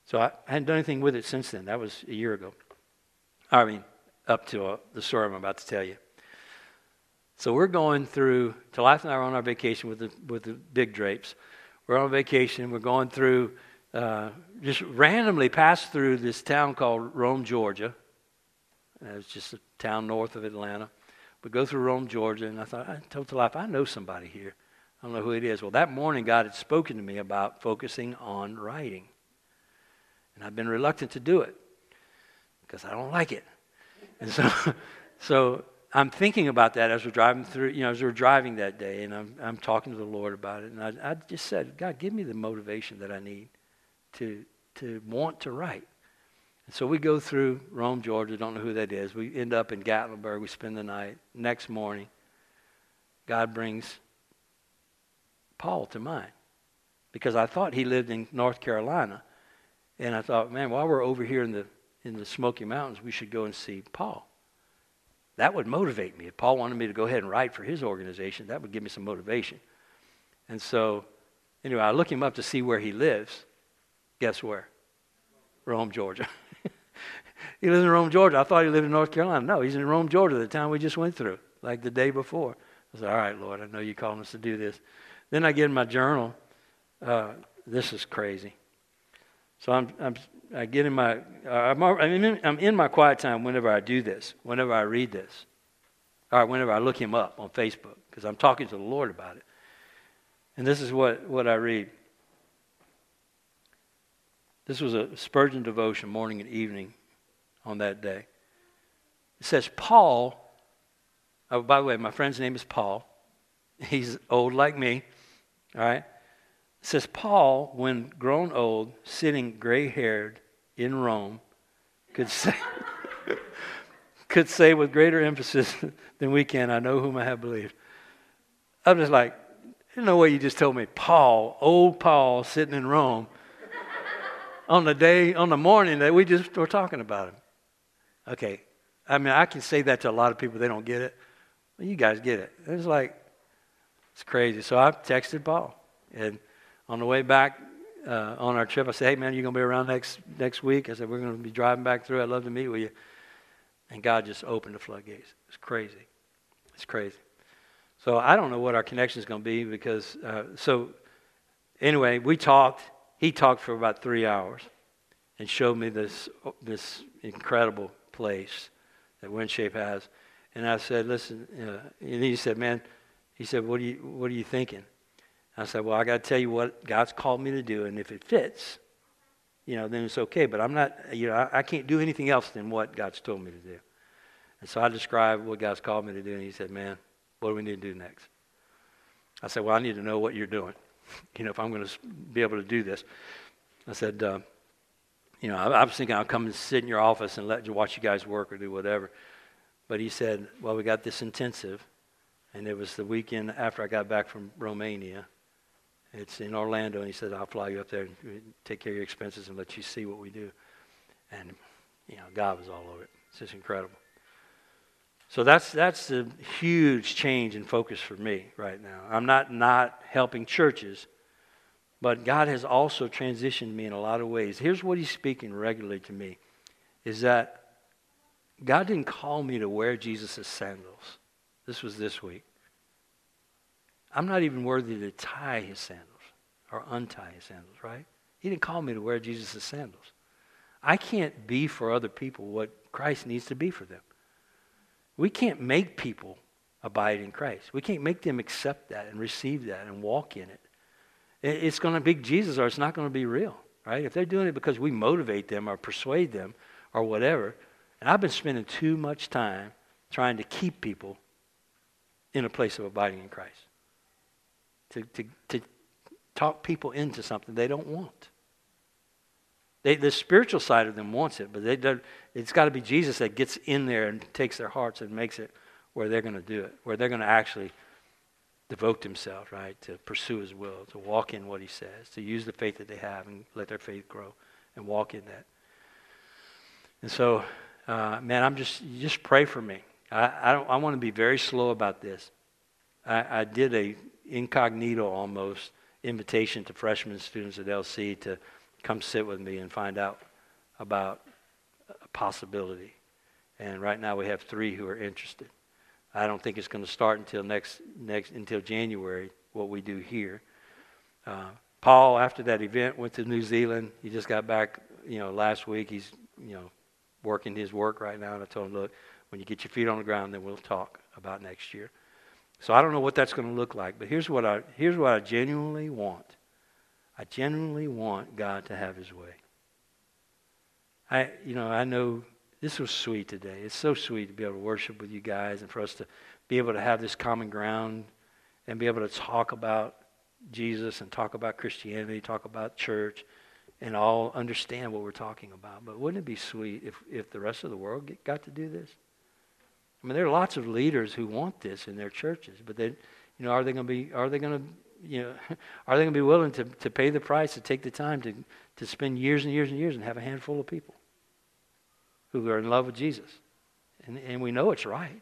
So I hadn't done anything with it since then. That was a year ago. I mean, up to uh, the story I'm about to tell you. So we're going through, Talitha and I are on our vacation with the, with the big drapes. We're on vacation. We're going through, uh, just randomly passed through this town called Rome, Georgia. It's just a town north of Atlanta. We go through Rome, Georgia, and I thought, I told Talitha, I know somebody here. I don't know who it is. Well, that morning, God had spoken to me about focusing on writing. And I've been reluctant to do it because I don't like it. And so, so I'm thinking about that as we're driving through, you know, as we're driving that day, and I'm, I'm talking to the Lord about it. And I, I just said, God, give me the motivation that I need to, to want to write. And so we go through Rome, Georgia, don't know who that is. We end up in Gatlinburg. We spend the night. Next morning, God brings Paul to mind because I thought he lived in North Carolina. And I thought, man, while we're over here in the, in the Smoky Mountains, we should go and see Paul. That would motivate me. If Paul wanted me to go ahead and write for his organization, that would give me some motivation. And so, anyway, I look him up to see where he lives. Guess where? Rome, Georgia. he lives in Rome, Georgia. I thought he lived in North Carolina. No, he's in Rome, Georgia, the town we just went through, like the day before. I said, All right, Lord, I know you're calling us to do this. Then I get in my journal. Uh, this is crazy. So I'm, I'm, I get in my, uh, I'm, in, I'm in my quiet time whenever I do this, whenever I read this, or whenever I look him up on Facebook, because I'm talking to the Lord about it. And this is what, what I read. This was a Spurgeon devotion, morning and evening, on that day. It says, Paul, oh, by the way, my friend's name is Paul. He's old like me. All right? It says, Paul, when grown old, sitting gray haired in Rome, could say, could say with greater emphasis than we can, I know whom I have believed. I'm just like, there's no way you just told me Paul, old Paul, sitting in Rome on the day, on the morning that we just were talking about him. Okay. I mean, I can say that to a lot of people, they don't get it. You guys get it. It's like, it's crazy. So I texted Paul. And on the way back uh, on our trip, I said, hey, man, you to be around next, next week? I said, we're to be driving back through. I'd love to meet with you. And God just opened the floodgates. It's crazy. It's crazy. So I don't know what our connection is to be because, uh, so anyway, we talked. He talked for about three hours and showed me this, this incredible place that WinShape has. And I said, listen, uh, and he said, man, he said, what are you, what are you thinking? I said, well, I got to tell you what God's called me to do, and if it fits, you know, then it's okay. But I'm not, you know, I, I can't do anything else than what God's told me to do. And so I described what God's called me to do, and He said, "Man, what do we need to do next?" I said, "Well, I need to know what you're doing. you know, if I'm going to be able to do this." I said, uh, "You know, I, I, was thinking I'll come and sit in your office and let you watch you guys work or do whatever." But he said, "Well, we got this intensive." And it was the weekend after I got back from Romania. It's in Orlando, and he said, I'll fly you up there and uh, take care of your expenses and let you see what we do. And, you know, God was all over it. It's just incredible. So that's, that's a huge change in focus for me right now. I'm not not helping churches, but God has also transitioned me in a lot of ways. Here's what he's speaking regularly to me, is that God didn't call me to wear Jesus' sandals. This was this week. I'm not even worthy to tie his sandals or untie his sandals, right? He didn't call me to wear Jesus' sandals. I can't be for other people what Christ needs to be for them. We can't make people abide in Christ. We can't make them accept that and receive that and walk in it. It's going to be Jesus or it's not going to be real, right? If they're doing it because we motivate them or persuade them or whatever, and I've been spending too much time trying to keep people in a place of abiding in Christ. To, to, to talk people into something they don't want. They, the spiritual side of them wants it, but they don't, it's got to be Jesus that gets in there and takes their hearts and makes it where they're going to do it, where they're going to actually devote themselves, right, to pursue His will, to walk in what He says, to use the faith that they have and let their faith grow and walk in that. And so, uh, man, I'm just just pray for me. I, I, I want to be very slow about this. I, I did a incognito almost invitation to freshman students at LC to come sit with me and find out about a possibility. And right now we have three who are interested. I don't think it's going to start until next next until January. What we do here. Uh, Paul, after that event, went to New Zealand. He just got back, you know, last week. He's, you know, working his work right now. And I told him, look, when you get your feet on the ground, then we'll talk about next year. So I don't know what that's going to look like, but here's what I here's what I genuinely want. I genuinely want God to have his way. I you know, I know this was sweet today. It's so sweet to be able to worship with you guys and for us to be able to have this common ground and be able to talk about Jesus and talk about Christianity, talk about church, and all understand what we're talking about. But wouldn't it be sweet if, if the rest of the world get, got to do this? I mean, there are lots of leaders who want this in their churches, but they, you know, are they going to be, are they going to, you know, are they going to be willing to, to pay the price, to take the time to, to spend years and years and years and have a handful of people who are in love with Jesus? And, and we know it's right.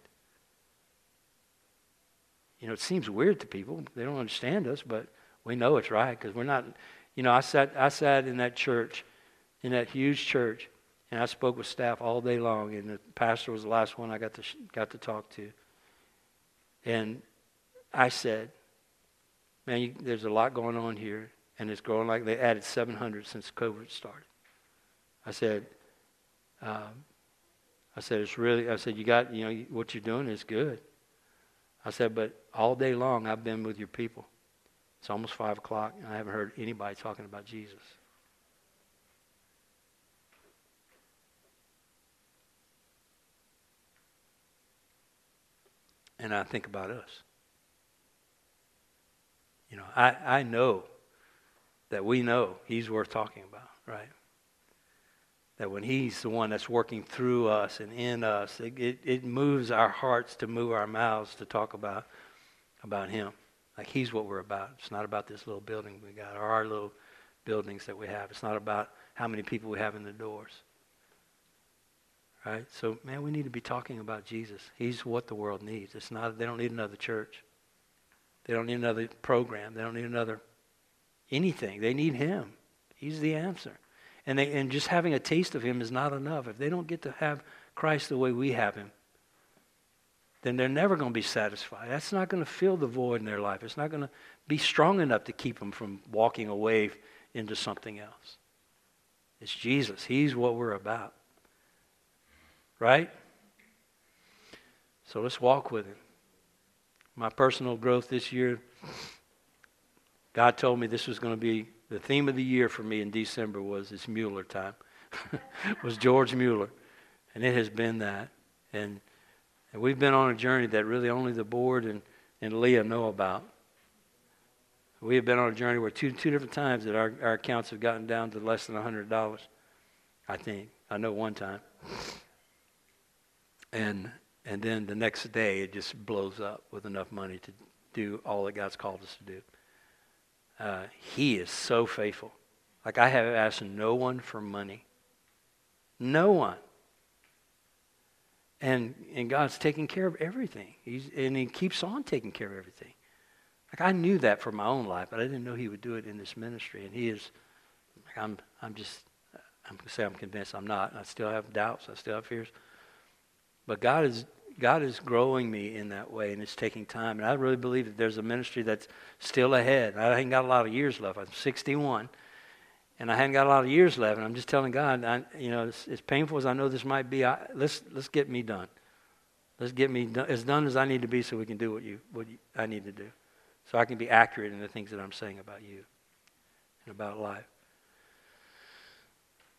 You know, it seems weird to people. They don't understand us, but we know it's right because we're not, you know, I sat, I sat in that church, in that huge church, and I spoke with staff all day long, and the pastor was the last one I got to, got to talk to. And I said, Man, you, there's a lot going on here, and it's growing like they added 700 since COVID started. I said, um, I said, it's really, I said, you got, you know, what you're doing is good. I said, but all day long I've been with your people. It's almost 5 o'clock, and I haven't heard anybody talking about Jesus. And I think about us. You know, I, I know that we know he's worth talking about, right? That when he's the one that's working through us and in us, it, it, it moves our hearts to move our mouths to talk about, about him. Like he's what we're about. It's not about this little building we got or our little buildings that we have. It's not about how many people we have in the doors. Right? So, man, we need to be talking about Jesus. He's what the world needs. It's not, they don't need another church. They don't need another program. They don't need another anything. They need Him. He's the answer. And, they, and just having a taste of Him is not enough. If they don't get to have Christ the way we have Him, then they're never going to be satisfied. That's not going to fill the void in their life. It's not going to be strong enough to keep them from walking away into something else. It's Jesus. He's what we're about. Right? So let's walk with Him. My personal growth this year, God told me this was going to be the theme of the year for me in December was it's Mueller time. was George Mueller. And it has been that. And, and we've been on a journey that really only the board and, and Leah know about. We have been on a journey where two, two different times that our, our accounts have gotten down to less than $100, I think. I know one time. And, and then the next day, it just blows up with enough money to do all that God's called us to do. Uh, he is so faithful. Like, I have asked no one for money. No one. And, and God's taking care of everything. He's, and He keeps on taking care of everything. Like I knew that for my own life, but I didn't know He would do it in this ministry. And He is, like I'm, I'm just, I'm to say I'm convinced. I'm not. I still have doubts. I still have fears. But God is, God is growing me in that way, and it's taking time. And I really believe that there's a ministry that's still ahead. I ain't got a lot of years left. I'm 61, and I haven't got a lot of years left. And I'm just telling God, I, you know, as, as, painful as I know this might be, I, let's let's get me done. Let's get me done, as done as I need to be, so we can do what you what you, I need to do, so I can be accurate in the things that I'm saying about you and about life.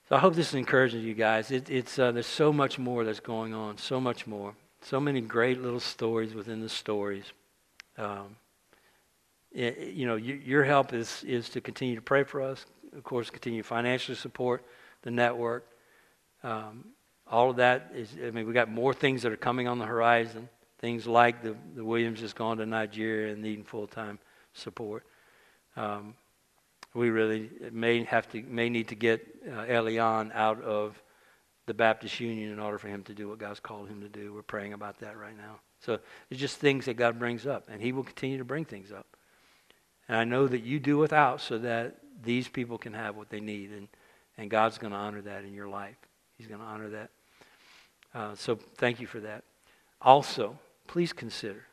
So I hope this is encourages you guys. It, it's uh, there's so much more that's going on, so much more, so many great little stories within the stories. Um, it, you know, you, your help is is to continue to pray for us, of course, continue to financially support the network. Um, all of that is, I mean, we got more things that are coming on the horizon. Things like the, the Williams has gone to Nigeria and needing full time support. Um, we really may have to may need to get uh, Elian out of the Baptist Union in order for him to do what God's called him to do. We're praying about that right now. So it's just things that God brings up, and He will continue to bring things up. And I know that you do without so that these people can have what they need. And, and God's going to honor that in your life. He's going to honor that. Uh, so thank you for that. Also, please consider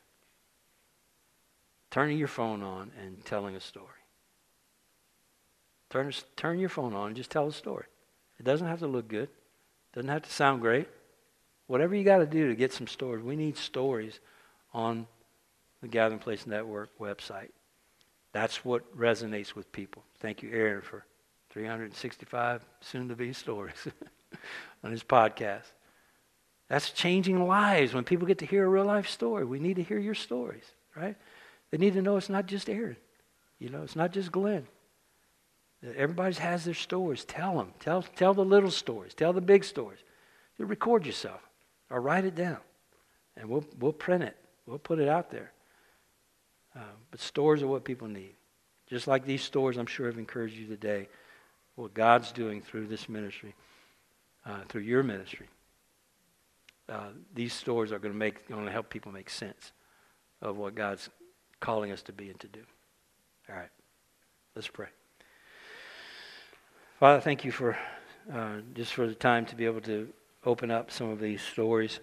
turning your phone on and telling a story. Turn, turn your phone on and just tell a story. It doesn't have to look good. Doesn't have to sound great. Whatever you got to do to get some stories. We need stories on the Gathering Place Network website. That's what resonates with people. Thank you, Aaron, for 365 soon to be stories on his podcast. That's changing lives when people get to hear a real life story. We need to hear your stories, right? They need to know it's not just Aaron. You know, it's not just Glenn. Everybody has their stories. Tell them. Tell, tell the little stories. Tell the big stories. You record yourself or write it down, and we'll, we'll print it. We'll put it out there. Uh, but stories are what people need. Just like these stories, I'm sure, have encouraged you today. What God's doing through this ministry, uh, through your ministry. Uh, these stories are going to make, going to help people make sense of what God's calling us to be and to do. All right, let's pray. Father, thank you for uh, just for the time to be able to open up some of these stories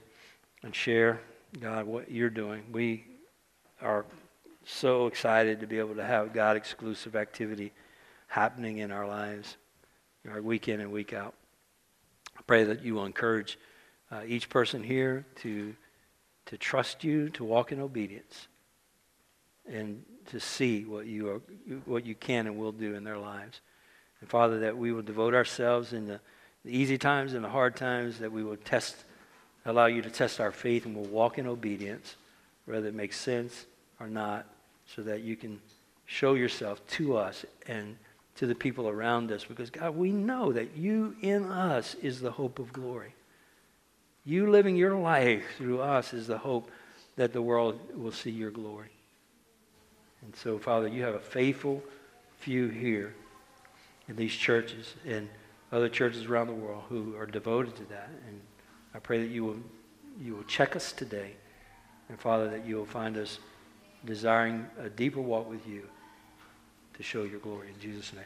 and share, God, what you're doing. We are so excited to be able to have God exclusive activity happening in our lives, our week in and week out. I pray that you will encourage uh, each person here to, to trust you, to walk in obedience, and to see what you, are, what you can and will do in their lives. And Father, that we will devote ourselves in the, the easy times and the hard times, that we will test, allow you to test our faith, and we'll walk in obedience, whether it makes sense or not so that you can show yourself to us and to the people around us. Because, God, we know that you in us is the hope of glory. You living your life through us is the hope that the world will see your glory. And so, Father, you have a faithful few here in these churches and other churches around the world who are devoted to that. And I pray that you will, you will check us today. And, Father, that you will find us desiring a deeper walk with you to show your glory. In Jesus' name.